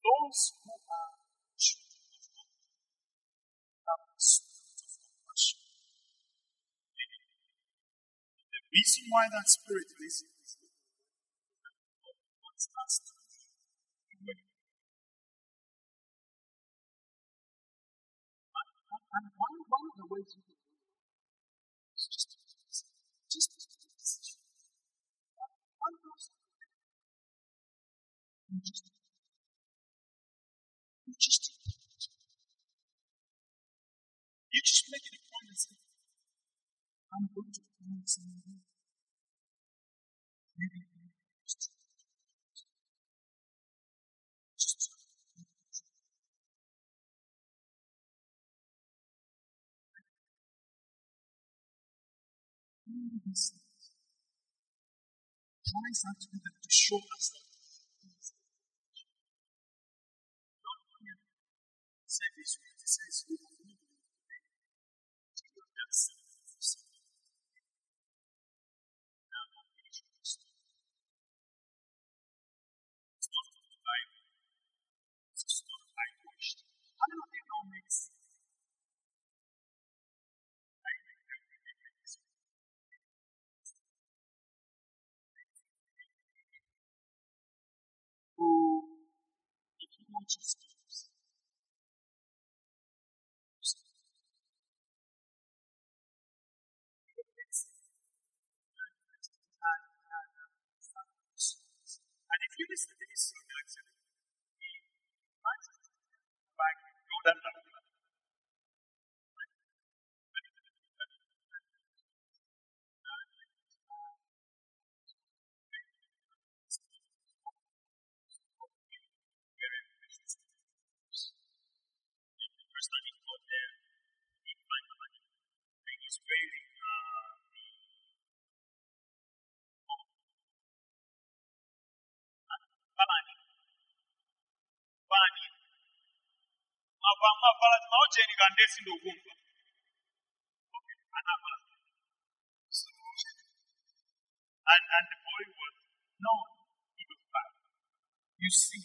Those who are the reason why that spirit is is God to be. And one, of the ways you can it is just to just one person. You just you just you just make it a point and say, I'm going to tries not to do that to show us his films, and if you listen to this song, Mavala maojeni kandesi ndokumva. Okay, anavala. So, and, and the boy was, no, he was back. You see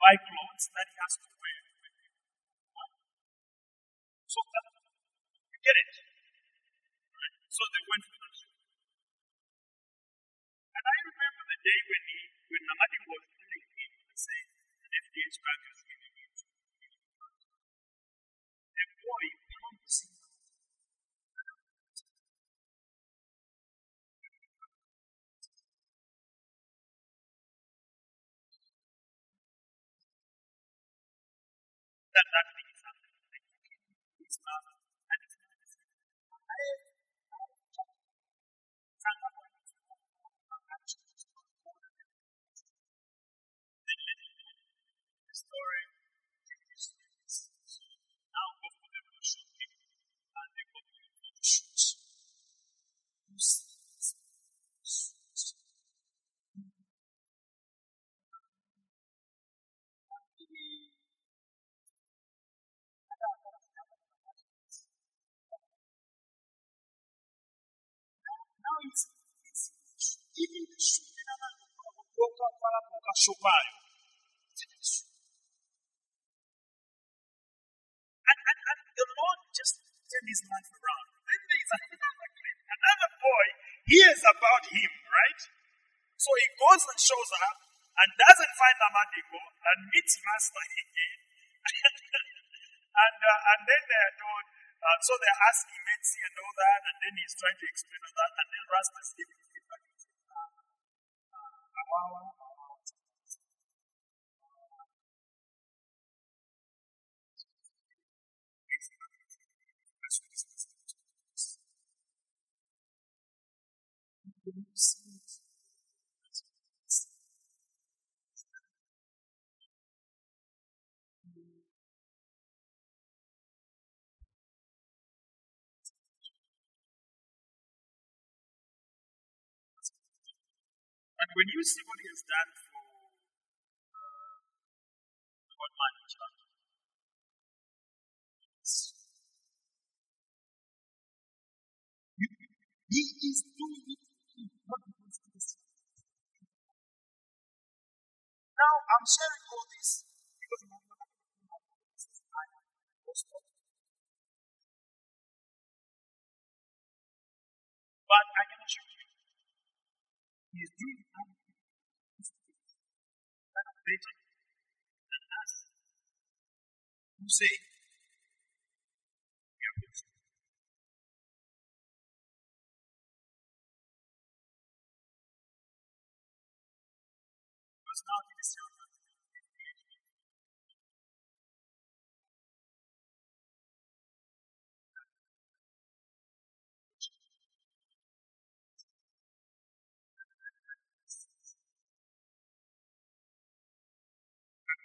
Buy clothes that he has to wear. So that, you get it? Right? So they went to the shop. And I remember the day when he, when Namadi was telling him to say, an FDH is giving pounds. The boy That that thing is happening. Like, his mother and his mother another. And, and, and the Lord just turned his life around. Then there's another kid, another boy hears about him, right? So he goes and shows up and doesn't find Amadiko and meets Master again. and, uh, and then they are told, uh, so they're asking Metsi and all that, and then he's trying to explain all that, and then Rasta's giving ah, when you see what he has done for uh, one man church, you- he is doing it not because he is Now I'm sharing all this because my mother I am apostle. But he is doing it out of his grace. that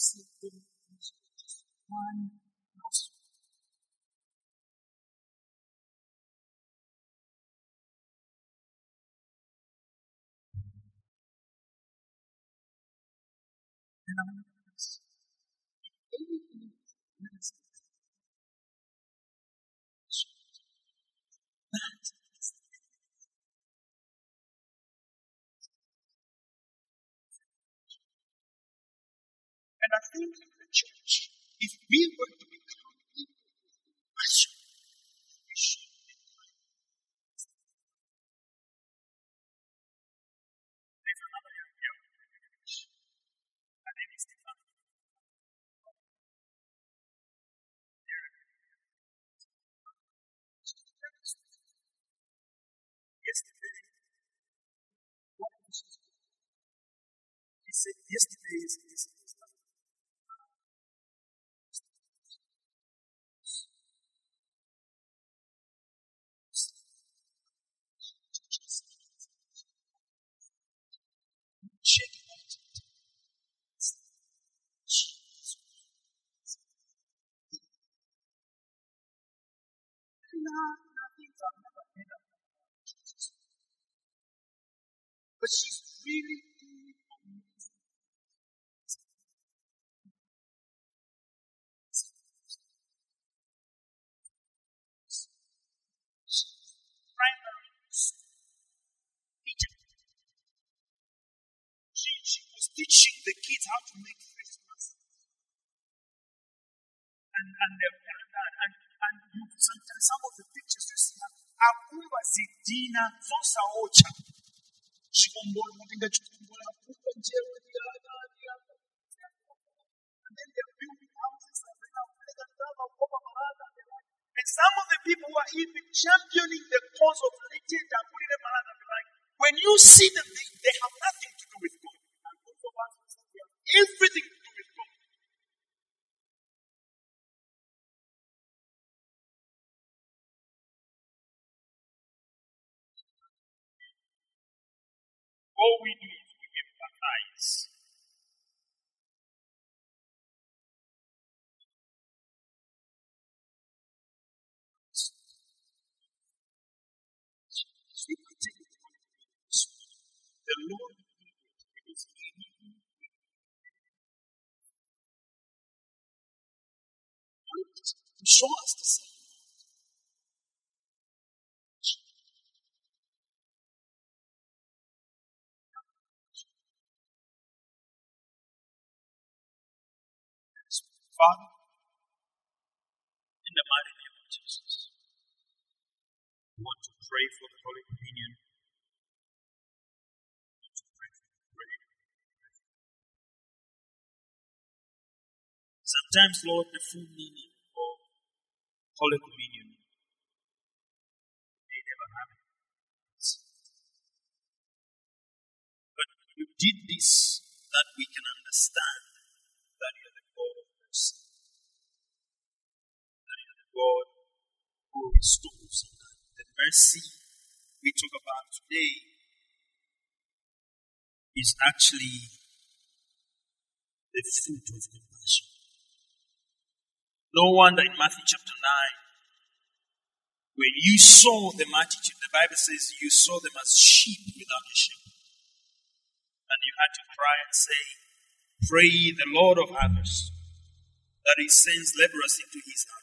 see them as just one house. And I And I think in the church, if we were to become with compassion, we should be kind. There's But she's really doing amazing. Primary teacher. She, she was teaching the kids how to make Christmas. And and they've sometimes some of the pictures you see are akumba zidina zosa ocha. Chikombolo mutenga chikombolo akumba njewe. And they're building houses and Marada. And some of the people who are even championing the cause of legend and putting them around and like, when you see them, they, they have nothing to do with God. And of us, everything All we do is we empathize. So if we take of the Lord because he knew us the same. Father, in the mighty name of Jesus, we want to pray for the Holy Communion. Sometimes, Lord, the full meaning of Holy Communion, they never have it. But you did this that we can understand God who restores. The mercy we talk about today is actually the fruit of compassion. No wonder in Matthew chapter 9, when you saw the multitude, the Bible says you saw them as sheep without a shepherd. And you had to cry and say, Pray the Lord of harvest that he sends laborers into his harvest.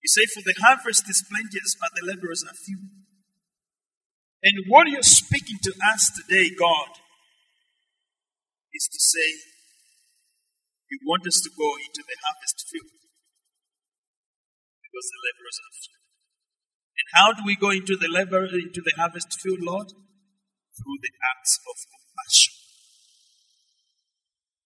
You say, For the harvest is plenteous, but the laborers are few. And what you're speaking to us today, God, is to say, You want us to go into the harvest field because the laborers are few. And how do we go into the labor into the harvest field, Lord? Through the acts of compassion.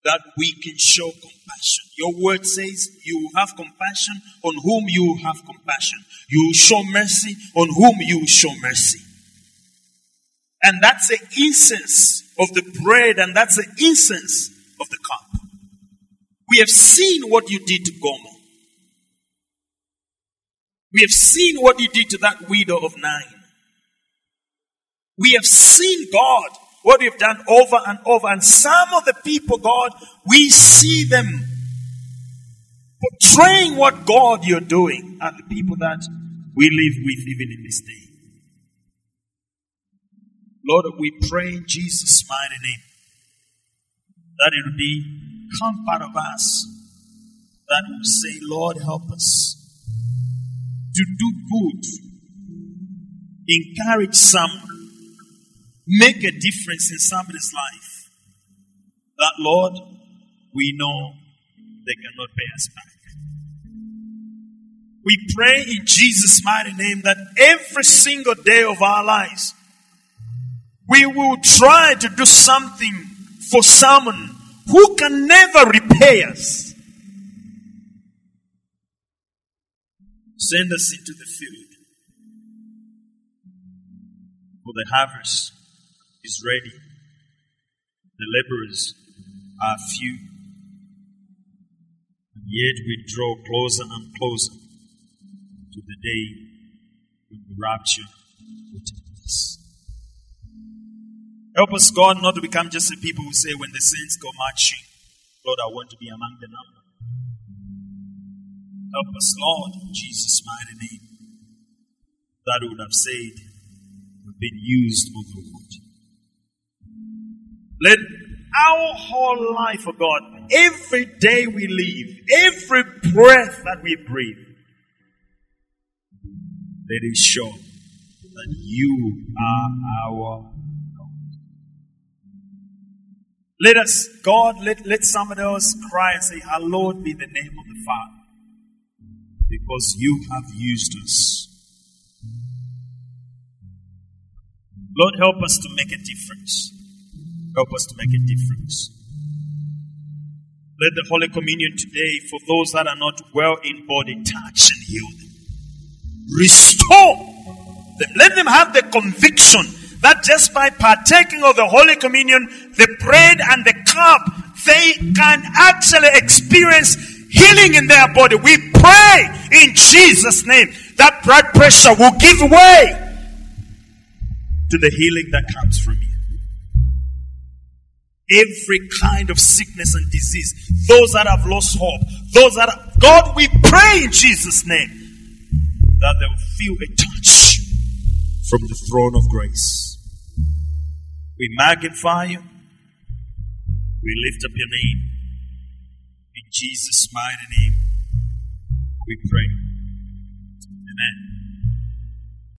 That we can show compassion. Your word says you have compassion on whom you have compassion. You show mercy on whom you show mercy. And that's the incense of the bread, and that's the incense of the cup. We have seen what you did to Gomer. We have seen what you did to that widow of Nain. We have seen, God, what you've done over and over. And some of the people, God, we see them portraying what God you're doing and the people that we live with even in this day. Lord, we pray in Jesus' mighty name that it will be come part of us that will say, Lord, help us to do good, encourage someone, make a difference in somebody's life. That, Lord, we know they cannot pay us back. We pray in Jesus' mighty name that every single day of our lives, we will try to do something for someone who can never repay us. Send us into the field. For the harvest is ready. The laborers are few. And yet we draw closer and closer to the day when the rapture will take place. Help us, God, not to become just the people who say, when the saints go marching, Lord, I want to be among the number. Help us, Lord, in Jesus' mighty name. That would have said, we've been used Lord. Let our whole life, of God, every day we live, every breath that we breathe, let it show that you are our God. let us, God, let, let somebody else cry and say, Hallowed be the name of the Father. Because you have used us. Lord, help us to make a difference. Help us to make a difference. Let the Holy Communion today, for those that are not well in body, touch and heal them. Restore them. Let them have the conviction that just by partaking of the Holy Communion, the bread and the cup, they can actually experience healing in their body. We pray in Jesus' name that blood pressure will give way to the healing that comes from you. Every kind of sickness and disease, those that have lost hope, those that God, we pray in Jesus' name that they will feel a touch from the throne of grace. We magnify you. We lift up your name. In Jesus' mighty name, we pray. Amen.